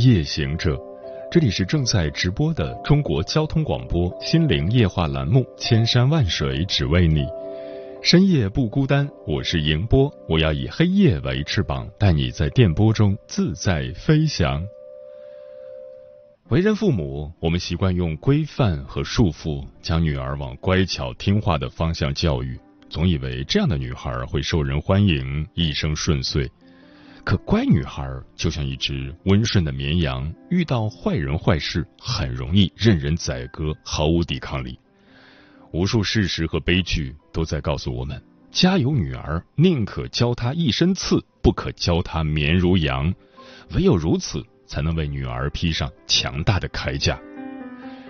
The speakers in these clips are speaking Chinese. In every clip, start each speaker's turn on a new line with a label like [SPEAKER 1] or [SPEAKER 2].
[SPEAKER 1] 夜行者，这里是正在直播的中国交通广播心灵夜话栏目《千山万水只为你》，深夜不孤单，我是迎波，我要以黑夜为翅膀，带你在电波中自在飞翔。为人父母，我们习惯用规范和束缚将女儿往乖巧听话的方向教育，总以为这样的女孩会受人欢迎，一生顺遂。可乖女孩就像一只温顺的绵羊，遇到坏人坏事很容易任人宰割，毫无抵抗力。无数事实和悲剧都在告诉我们：家有女儿，宁可教她一身刺，不可教她绵如羊。唯有如此，才能为女儿披上强大的铠甲。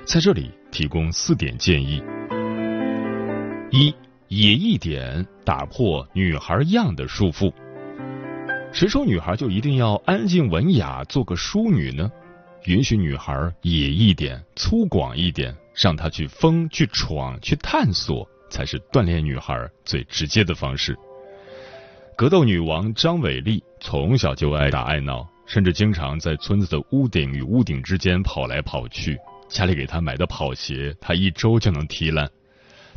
[SPEAKER 1] 在这里提供四点建议：一，野一点，打破女孩样的束缚。谁说女孩就一定要安静文雅，做个淑女呢？允许女孩野一点、粗犷一点，让她去疯、去闯、去探索，才是锻炼女孩最直接的方式。格斗女王张伟丽从小就爱打爱闹，甚至经常在村子的屋顶与屋顶之间跑来跑去。家里给她买的跑鞋，她一周就能踢烂。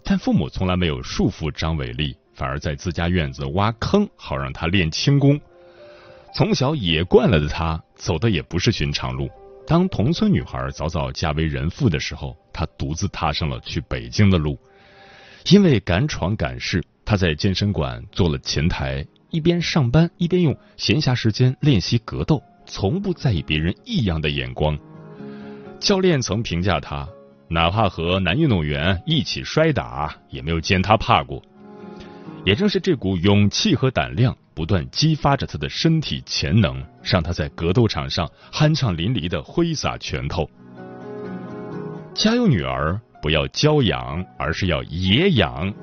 [SPEAKER 1] 但父母从来没有束缚张伟丽，反而在自家院子挖坑，好让她练轻功。从小野惯了的他，走的也不是寻常路。当同村女孩早早嫁为人妇的时候，她独自踏上了去北京的路。因为敢闯敢试，她在健身馆做了前台，一边上班一边用闲暇时间练习格斗，从不在意别人异样的眼光。教练曾评价他，哪怕和男运动员一起摔打，也没有见他怕过。也正是这股勇气和胆量。不断激发着他的身体潜能，让他在格斗场上酣畅淋漓的挥洒拳头。家有女儿，不要娇养，而是要野养。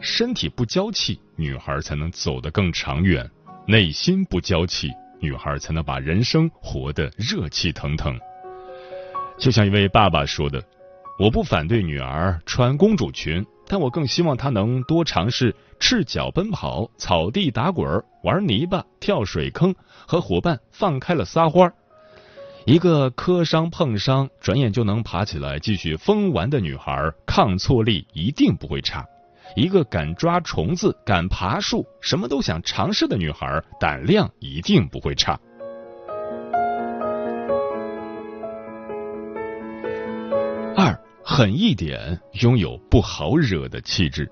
[SPEAKER 1] 身体不娇气，女孩才能走得更长远；内心不娇气，女孩才能把人生活得热气腾腾。就像一位爸爸说的：“我不反对女儿穿公主裙。”但我更希望他能多尝试赤脚奔跑、草地打滚、玩泥巴、跳水坑，和伙伴放开了撒欢儿。一个磕伤碰伤，转眼就能爬起来继续疯玩的女孩，抗挫力一定不会差。一个敢抓虫子、敢爬树、什么都想尝试的女孩，胆量一定不会差。狠一点，拥有不好惹的气质。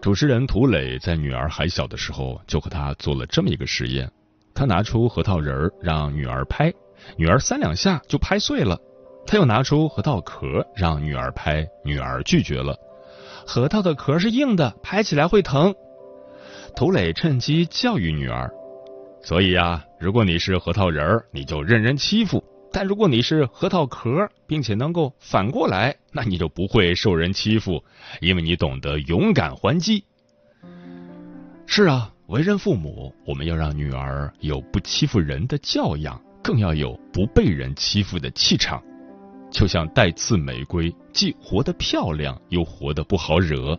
[SPEAKER 1] 主持人涂磊在女儿还小的时候，就和她做了这么一个实验。他拿出核桃仁儿让女儿拍，女儿三两下就拍碎了。他又拿出核桃壳让女儿拍，女儿拒绝了。核桃的壳是硬的，拍起来会疼。涂磊趁机教育女儿：所以呀，如果你是核桃仁儿，你就任人欺负。但如果你是核桃壳，并且能够反过来，那你就不会受人欺负，因为你懂得勇敢还击。是啊，为人父母，我们要让女儿有不欺负人的教养，更要有不被人欺负的气场。就像带刺玫瑰，既活得漂亮，又活得不好惹。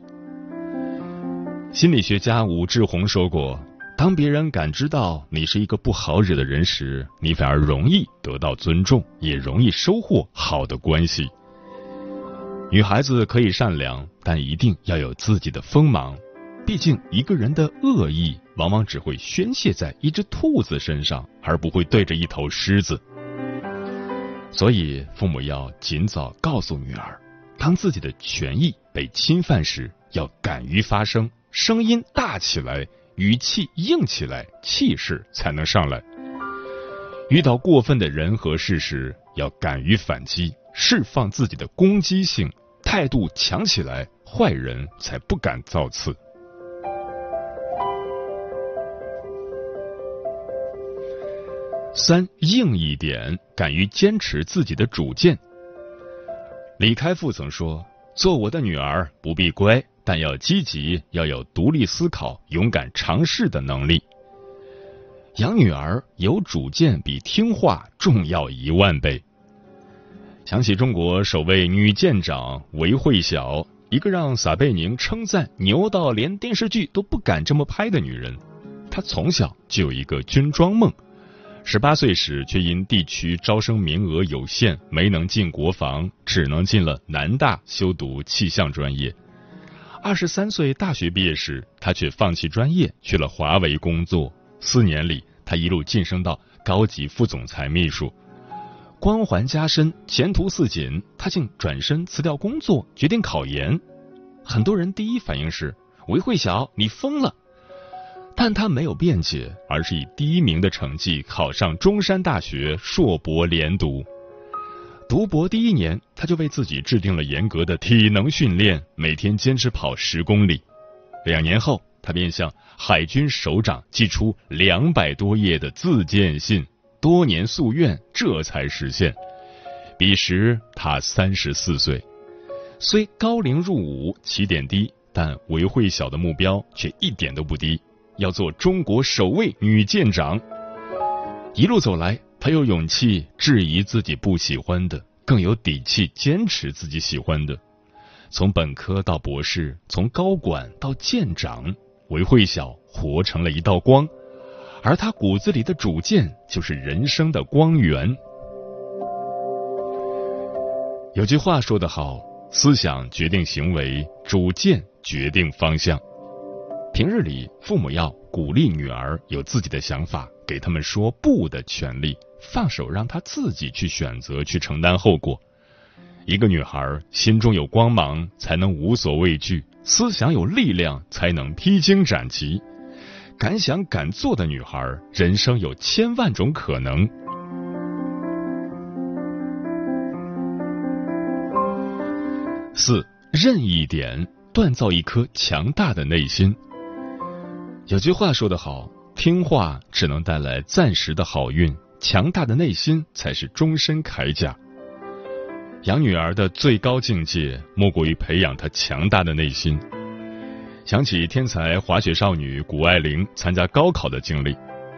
[SPEAKER 1] 心理学家武志红说过。当别人感知到你是一个不好惹的人时，你反而容易得到尊重，也容易收获好的关系。女孩子可以善良，但一定要有自己的锋芒。毕竟，一个人的恶意往往只会宣泄在一只兔子身上，而不会对着一头狮子。所以，父母要尽早告诉女儿，当自己的权益被侵犯时，要敢于发声，声音大起来。语气硬起来，气势才能上来。遇到过分的人和事时，要敢于反击，释放自己的攻击性，态度强起来，坏人才不敢造次。三硬一点，敢于坚持自己的主见。李开复曾说：“做我的女儿不必乖，但要积极，要有独立思考、勇敢尝试的能力。”养女儿有主见比听话重要一万倍。想起中国首位女舰长韦慧晓，一个让撒贝宁称赞牛到连电视剧都不敢这么拍的女人。她从小就有一个军装梦。十八岁时，却因地区招生名额有限，没能进国防，只能进了南大修读气象专业。二十三岁大学毕业时，他却放弃专业，去了华为工作。四年里，他一路晋升到高级副总裁秘书，光环加身，前途似锦。他竟转身辞掉工作，决定考研。很多人第一反应是：韦慧晓，你疯了！但他没有辩解，而是以第一名的成绩考上中山大学硕博连读。读博第一年，他就为自己制定了严格的体能训练，每天坚持跑十公里。两年后，他便向海军首长寄出两百多页的自荐信，多年夙愿这才实现。彼时他三十四岁，虽高龄入伍，起点低，但韦慧晓的目标却一点都不低。要做中国首位女舰长，一路走来，很有勇气质疑自己不喜欢的，更有底气坚持自己喜欢的。从本科到博士，从高管到舰长，韦慧晓活成了一道光，而她骨子里的主见就是人生的光源。有句话说得好：“思想决定行为，主见决定方向。”平日里，父母要鼓励女儿有自己的想法，给他们说不的权利，放手让她自己去选择，去承担后果。一个女孩心中有光芒，才能无所畏惧；思想有力量，才能披荆斩棘。敢想敢做的女孩，人生有千万种可能。四，任意点，锻造一颗强大的内心。有句话说得好，听话只能带来暂时的好运，强大的内心才是终身铠甲。养女儿的最高境界，莫过于培养她强大的内心。想起天才滑雪少女谷爱凌参加高考的经历，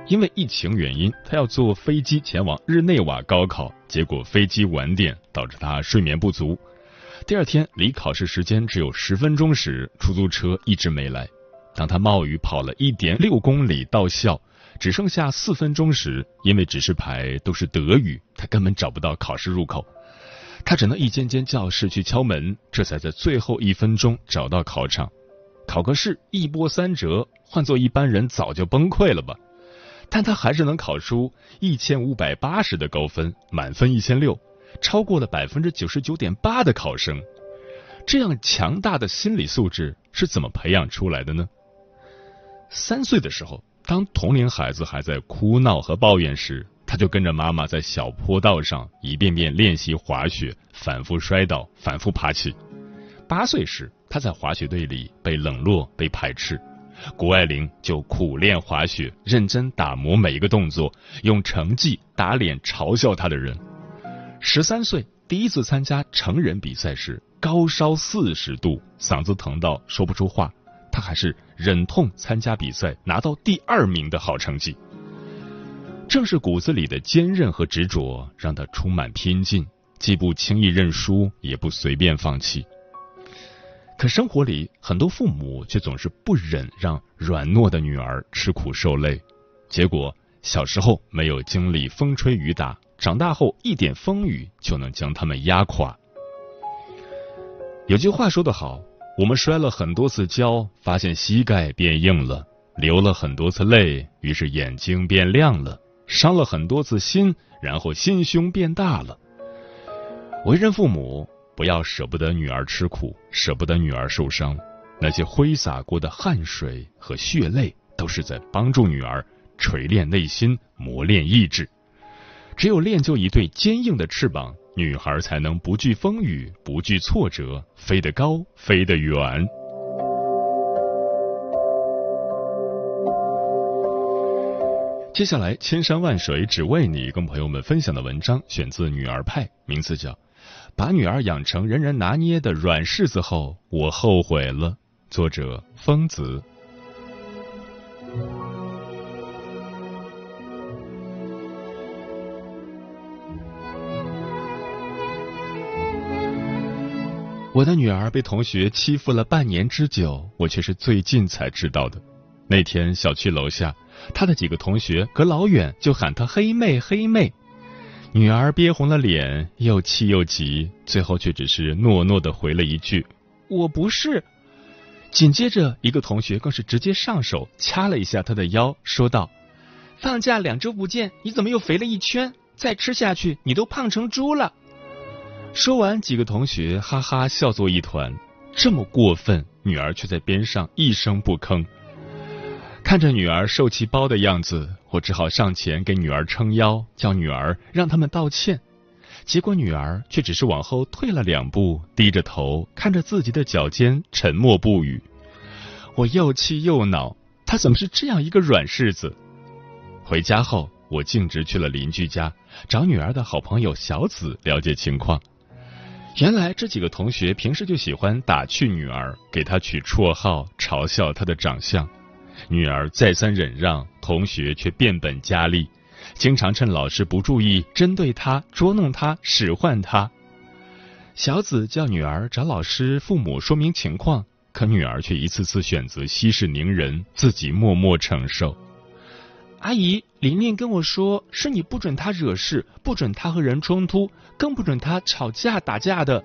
[SPEAKER 1] 因为疫情原因，她要坐飞机前往日内瓦高考，结果飞机晚点，导致她睡眠不足。第二天离考试时间只有十分钟时，出租车一直没来。当她冒雨跑了一点六公里到校，只剩下四分钟时，因为指示牌都是德语，他根本找不到考试入口。他只能一间间教室去敲门，这才在最后一分钟找到考场。考个试一波三折，换做一般人早就崩溃了吧？但他还是能考出一千五百八十的高分，满分一千六，超过了百分之九十九点八的考生。这样强大的心理素质是怎么培养出来的呢？三岁的时候，当同龄孩子还在哭闹和抱怨时，他就跟着妈妈在小坡道上一遍遍练习滑雪，反复摔倒，反复爬起。八岁时，他在滑雪队里被冷落、被排斥，谷爱凌就苦练滑雪，认真打磨每一个动作，用成绩打脸嘲笑他的人。十三岁第一次参加成人比赛时，高烧四十度，嗓子疼到说不出话。他还是忍痛参加比赛，拿到第二名的好成绩。正是骨子里的坚韧和执着，让他充满拼劲，既不轻易认输，也不随便放弃。可生活里，很多父母却总是不忍让软弱的女儿吃苦受累，结果小时候没有经历风吹雨打，长大后一点风雨就能将他们压垮。有句话说得好。我们摔了很多次跤，发现膝盖变硬了；流了很多次泪，于是眼睛变亮了；伤了很多次心，然后心胸变大了。为人父母，不要舍不得女儿吃苦，舍不得女儿受伤。那些挥洒过的汗水和血泪，都是在帮助女儿锤炼内心、磨练意志。只有练就一对坚硬的翅膀。女孩才能不惧风雨，不惧挫折，飞得高，飞得远。接下来，千山万水只为你，跟朋友们分享的文章选自《女儿派》，名字叫《把女儿养成人人拿捏的软柿子后，我后悔了》，作者疯子。我的女儿被同学欺负了半年之久，我却是最近才知道的。那天小区楼下，她的几个同学隔老远就喊她“黑妹”“黑妹”，女儿憋红了脸，又气又急，最后却只是诺诺的回了一句：“我不是。”紧接着，一个同学更是直接上手掐了一下她的腰，说道：“放假两周不见，你怎么又肥了一圈？再吃下去，你都胖成猪了。”说完，几个同学哈哈笑作一团。这么过分，女儿却在边上一声不吭。看着女儿受气包的样子，我只好上前给女儿撑腰，叫女儿让他们道歉。结果女儿却只是往后退了两步，低着头看着自己的脚尖，沉默不语。我又气又恼，她怎么是这样一个软柿子？回家后，我径直去了邻居家，找女儿的好朋友小紫了解情况。原来这几个同学平时就喜欢打趣女儿，给她取绰号，嘲笑她的长相。女儿再三忍让，同学却变本加厉，经常趁老师不注意针对她，捉弄她，使唤她。小紫叫女儿找老师、父母说明情况，可女儿却一次次选择息事宁人，自己默默承受。阿姨，琳琳跟我说，是你不准她惹事，不准她和人冲突，更不准她吵架打架的。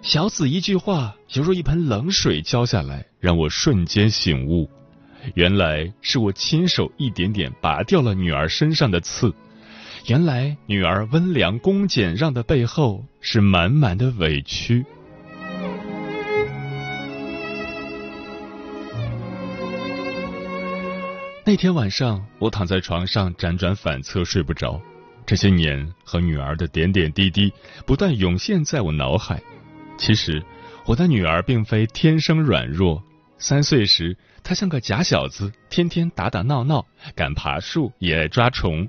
[SPEAKER 1] 小紫一句话，犹如一盆冷水浇下来，让我瞬间醒悟，原来是我亲手一点点拔掉了女儿身上的刺。原来女儿温良恭俭让的背后，是满满的委屈。那天晚上，我躺在床上辗转反侧睡不着。这些年和女儿的点点滴滴不断涌现在我脑海。其实，我的女儿并非天生软弱。三岁时，她像个假小子，天天打打闹闹，敢爬树，也爱抓虫。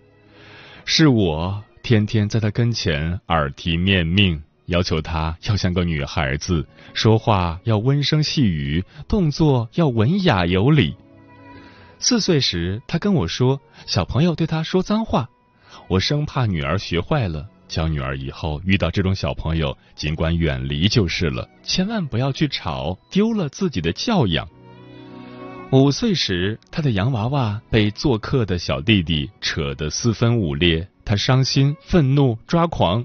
[SPEAKER 1] 是我天天在她跟前耳提面命，要求她要像个女孩子，说话要温声细语，动作要文雅有礼。四岁时，他跟我说：“小朋友对他说脏话。”我生怕女儿学坏了，教女儿以后遇到这种小朋友，尽管远离就是了，千万不要去吵，丢了自己的教养。五岁时，他的洋娃娃被做客的小弟弟扯得四分五裂，他伤心、愤怒、抓狂。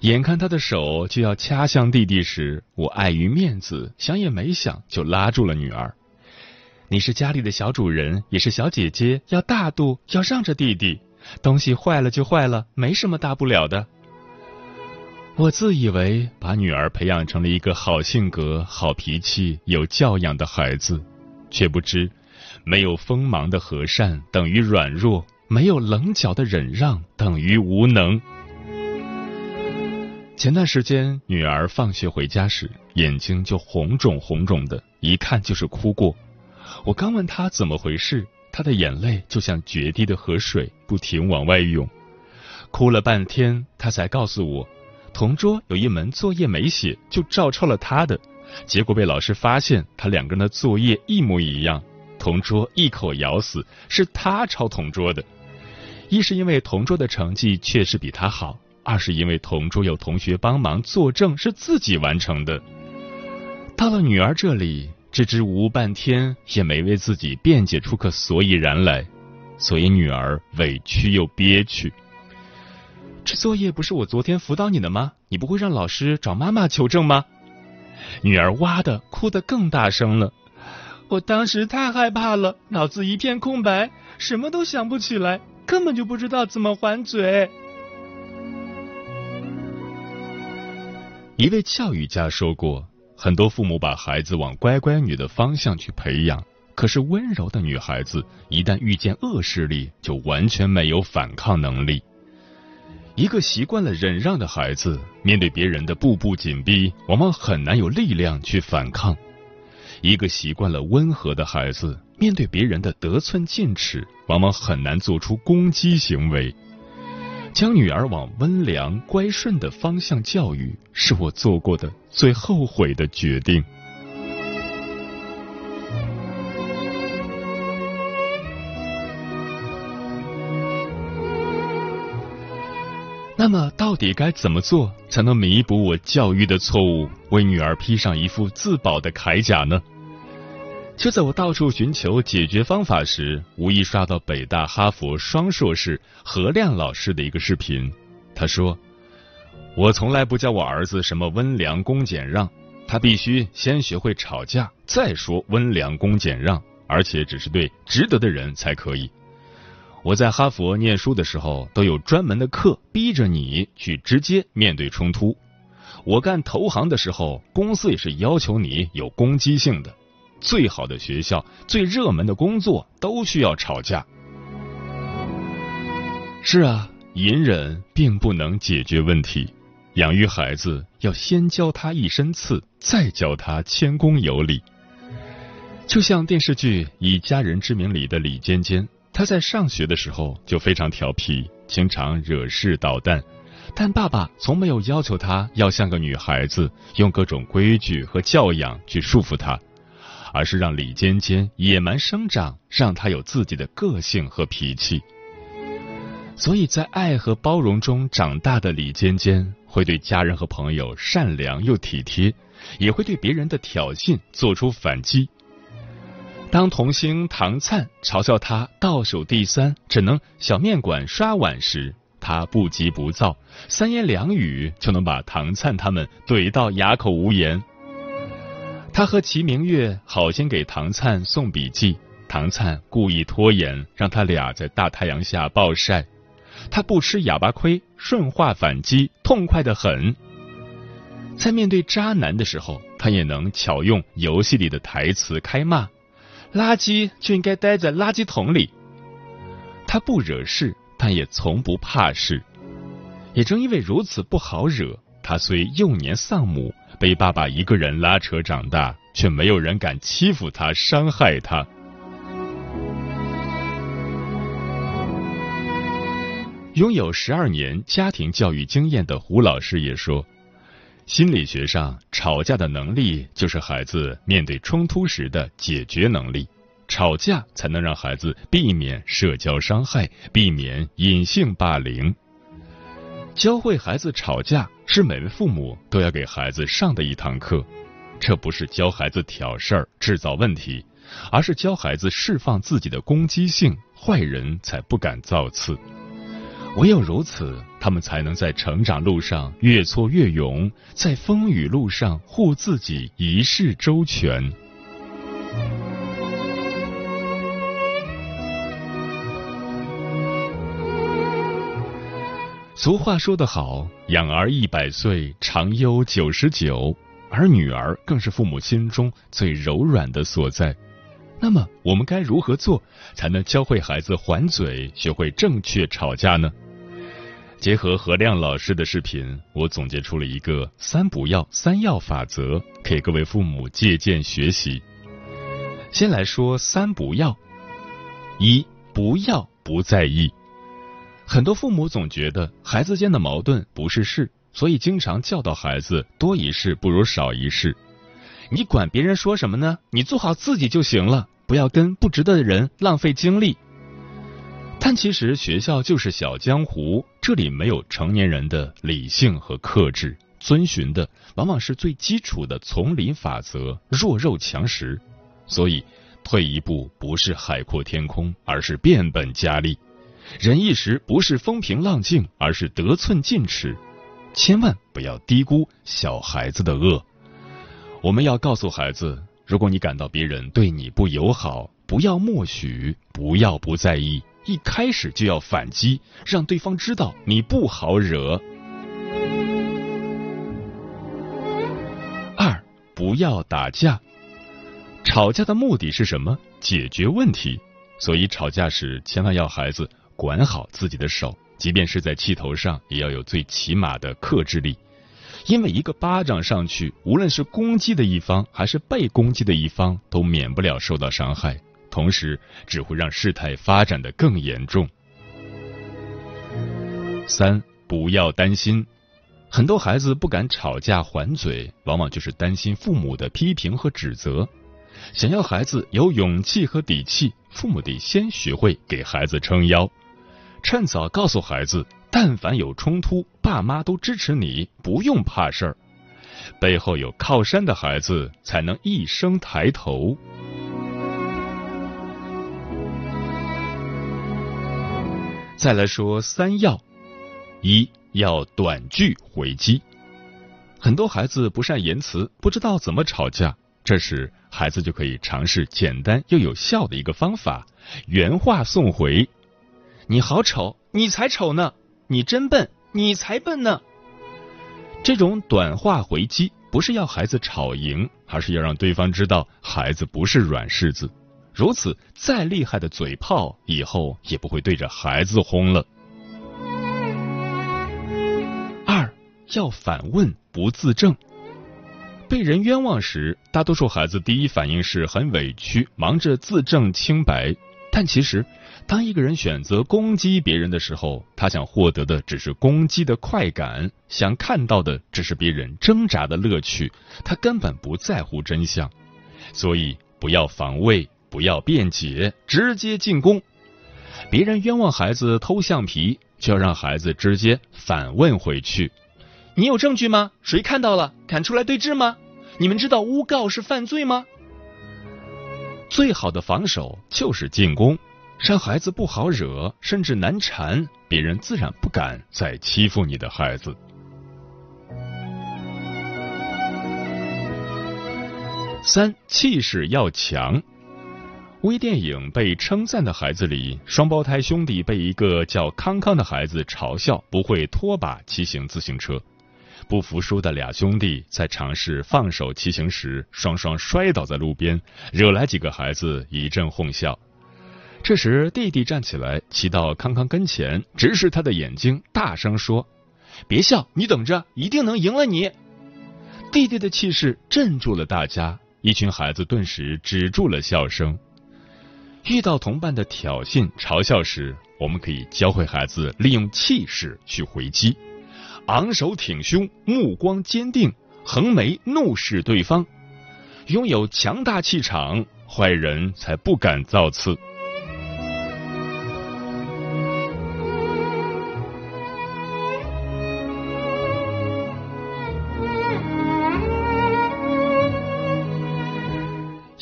[SPEAKER 1] 眼看他的手就要掐向弟弟时，我碍于面子，想也没想就拉住了女儿。你是家里的小主人，也是小姐姐，要大度，要让着弟弟。东西坏了就坏了，没什么大不了的。我自以为把女儿培养成了一个好性格、好脾气、有教养的孩子，却不知没有锋芒的和善等于软弱，没有棱角的忍让等于无能。前段时间，女儿放学回家时，眼睛就红肿红肿的，一看就是哭过。我刚问他怎么回事，他的眼泪就像决堤的河水，不停往外涌。哭了半天，他才告诉我，同桌有一门作业没写，就照抄了他的，结果被老师发现，他两个人的作业一模一样。同桌一口咬死是他抄同桌的，一是因为同桌的成绩确实比他好，二是因为同桌有同学帮忙作证是自己完成的。到了女儿这里。支支吾吾半天也没为自己辩解出个所以然来，所以女儿委屈又憋屈。这作业不是我昨天辅导你的吗？你不会让老师找妈妈求证吗？女儿哇的哭得更大声了。我当时太害怕了，脑子一片空白，什么都想不起来，根本就不知道怎么还嘴。一位教育家说过。很多父母把孩子往乖乖女的方向去培养，可是温柔的女孩子一旦遇见恶势力，就完全没有反抗能力。一个习惯了忍让的孩子，面对别人的步步紧逼，往往很难有力量去反抗；一个习惯了温和的孩子，面对别人的得寸进尺，往往很难做出攻击行为。将女儿往温良乖顺的方向教育，是我做过的最后悔的决定。那么，到底该怎么做才能弥补我教育的错误，为女儿披上一副自保的铠甲呢？就在我到处寻求解决方法时，无意刷到北大哈佛双硕士何亮老师的一个视频。他说：“我从来不教我儿子什么温良恭俭让，他必须先学会吵架，再说温良恭俭让，而且只是对值得的人才可以。”我在哈佛念书的时候，都有专门的课逼着你去直接面对冲突。我干投行的时候，公司也是要求你有攻击性的。最好的学校、最热门的工作都需要吵架。是啊，隐忍并不能解决问题。养育孩子要先教他一身刺，再教他谦恭有礼。就像电视剧《以家人之名》里的李尖尖。她在上学的时候就非常调皮，经常惹事捣蛋，但爸爸从没有要求她要像个女孩子，用各种规矩和教养去束缚他，而是让李尖尖野蛮生长，让他有自己的个性和脾气。所以在爱和包容中长大的李尖尖，会对家人和朋友善良又体贴，也会对别人的挑衅做出反击。当童星唐灿嘲笑他倒数第三只能小面馆刷碗时，他不急不躁，三言两语就能把唐灿他们怼到哑口无言。他和齐明月好心给唐灿送笔记，唐灿故意拖延，让他俩在大太阳下暴晒，他不吃哑巴亏，顺话反击，痛快的很。在面对渣男的时候，他也能巧用游戏里的台词开骂。垃圾就应该待在垃圾桶里。他不惹事，但也从不怕事。也正因为如此不好惹，他虽幼年丧母，被爸爸一个人拉扯长大，却没有人敢欺负他、伤害他。拥有十二年家庭教育经验的胡老师也说。心理学上，吵架的能力就是孩子面对冲突时的解决能力。吵架才能让孩子避免社交伤害，避免隐性霸凌。教会孩子吵架是每位父母都要给孩子上的一堂课。这不是教孩子挑事儿、制造问题，而是教孩子释放自己的攻击性，坏人才不敢造次。唯有如此，他们才能在成长路上越挫越勇，在风雨路上护自己一世周全。俗话说得好，养儿一百岁，长忧九十九，而女儿更是父母心中最柔软的所在。那么，我们该如何做，才能教会孩子还嘴，学会正确吵架呢？结合何亮老师的视频，我总结出了一个“三不要、三要”法则，给各位父母借鉴学习。先来说“三不要”：一、不要不在意。很多父母总觉得孩子间的矛盾不是事，所以经常教导孩子多一事不如少一事。你管别人说什么呢？你做好自己就行了，不要跟不值得的人浪费精力。但其实学校就是小江湖，这里没有成年人的理性和克制，遵循的往往是最基础的丛林法则，弱肉强食。所以，退一步不是海阔天空，而是变本加厉；忍一时不是风平浪静，而是得寸进尺。千万不要低估小孩子的恶。我们要告诉孩子，如果你感到别人对你不友好，不要默许，不要不在意。一开始就要反击，让对方知道你不好惹。二，不要打架。吵架的目的是什么？解决问题。所以吵架时千万要孩子管好自己的手，即便是在气头上，也要有最起码的克制力。因为一个巴掌上去，无论是攻击的一方还是被攻击的一方，都免不了受到伤害。同时只会让事态发展的更严重。三，不要担心。很多孩子不敢吵架还嘴，往往就是担心父母的批评和指责。想要孩子有勇气和底气，父母得先学会给孩子撑腰，趁早告诉孩子，但凡有冲突，爸妈都支持你，不用怕事儿。背后有靠山的孩子，才能一生抬头。再来说三要：一要短句回击。很多孩子不善言辞，不知道怎么吵架，这时孩子就可以尝试简单又有效的一个方法——原话送回。你好丑，你才丑呢！你真笨，你才笨呢！这种短话回击不是要孩子吵赢，而是要让对方知道孩子不是软柿子。如此，再厉害的嘴炮以后也不会对着孩子轰了。二要反问，不自证。被人冤枉时，大多数孩子第一反应是很委屈，忙着自证清白。但其实，当一个人选择攻击别人的时候，他想获得的只是攻击的快感，想看到的只是别人挣扎的乐趣，他根本不在乎真相。所以，不要防卫。不要辩解，直接进攻。别人冤枉孩子偷橡皮，就要让孩子直接反问回去：“你有证据吗？谁看到了？敢出来对质吗？你们知道诬告是犯罪吗？”最好的防守就是进攻，让孩子不好惹，甚至难缠，别人自然不敢再欺负你的孩子。三，气势要强。微电影被称赞的孩子里，双胞胎兄弟被一个叫康康的孩子嘲笑不会拖把骑行自行车，不服输的俩兄弟在尝试放手骑行时，双双摔倒在路边，惹来几个孩子一阵哄笑。这时，弟弟站起来，骑到康康跟前，直视他的眼睛，大声说：“别笑，你等着，一定能赢了你。”弟弟的气势镇住了大家，一群孩子顿时止住了笑声。遇到同伴的挑衅、嘲笑时，我们可以教会孩子利用气势去回击，昂首挺胸，目光坚定，横眉怒视对方，拥有强大气场，坏人才不敢造次。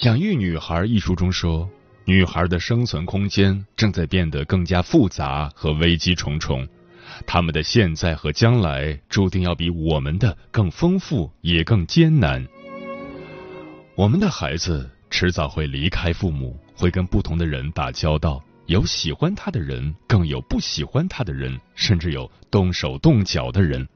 [SPEAKER 1] 养育女孩一书中说。女孩的生存空间正在变得更加复杂和危机重重，他们的现在和将来注定要比我们的更丰富，也更艰难。我们的孩子迟早会离开父母，会跟不同的人打交道，有喜欢他的人，更有不喜欢他的人，甚至有动手动脚的人。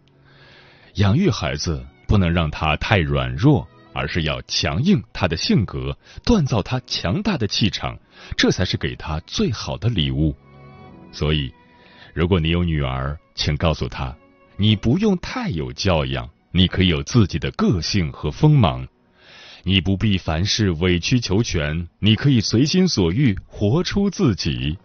[SPEAKER 1] 养育孩子不能让他太软弱。而是要强硬他的性格，锻造他强大的气场，这才是给他最好的礼物。所以，如果你有女儿，请告诉她，你不用太有教养，你可以有自己的个性和锋芒，你不必凡事委曲求全，你可以随心所欲，活出自己。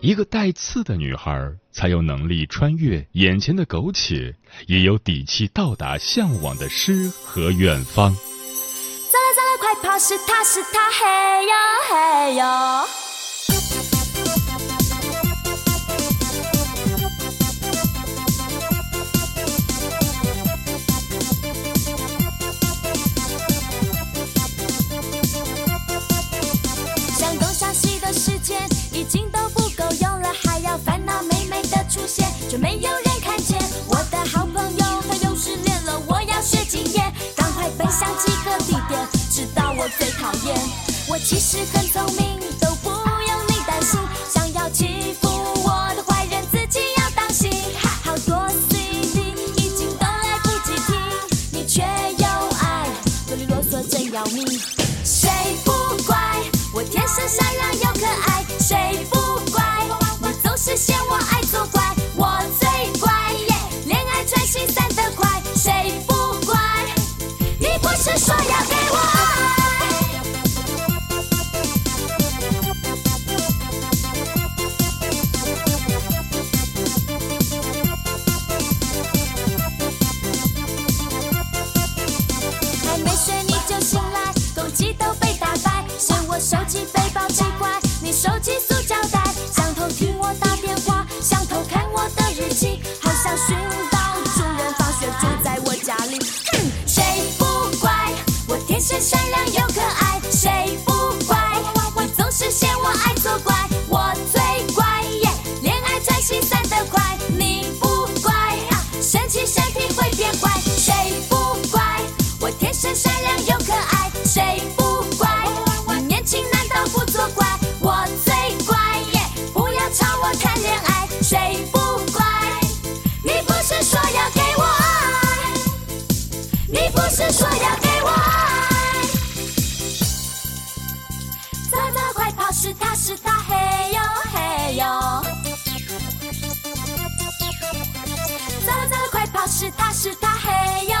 [SPEAKER 1] 一个带刺的女孩，才有能力穿越眼前的苟且，也有底气到达向往的诗和远方。
[SPEAKER 2] 走了走了，快跑！是他是他，嘿哟嘿烦恼美美的出现。却没有人看见我的好朋友，他又失恋了。我要学经验，赶快奔向集合地点，直到我最讨厌。我其实很聪明，的。天生善良又可爱，谁不乖？总是嫌我爱作怪，我最乖。耶，恋爱才心散得快，你不乖，生气身体会变坏，谁不乖？我天生善良又可爱，谁不？是他嘿呀。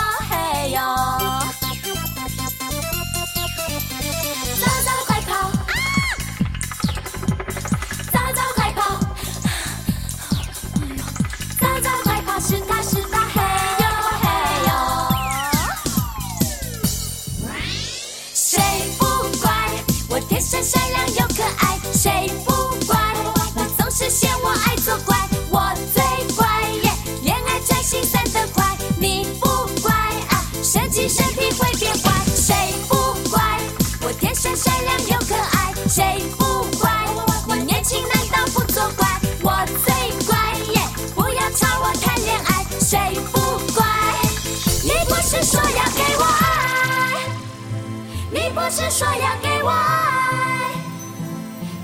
[SPEAKER 2] 说要给我爱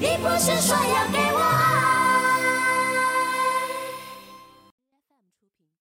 [SPEAKER 2] 你不是说要给我爱。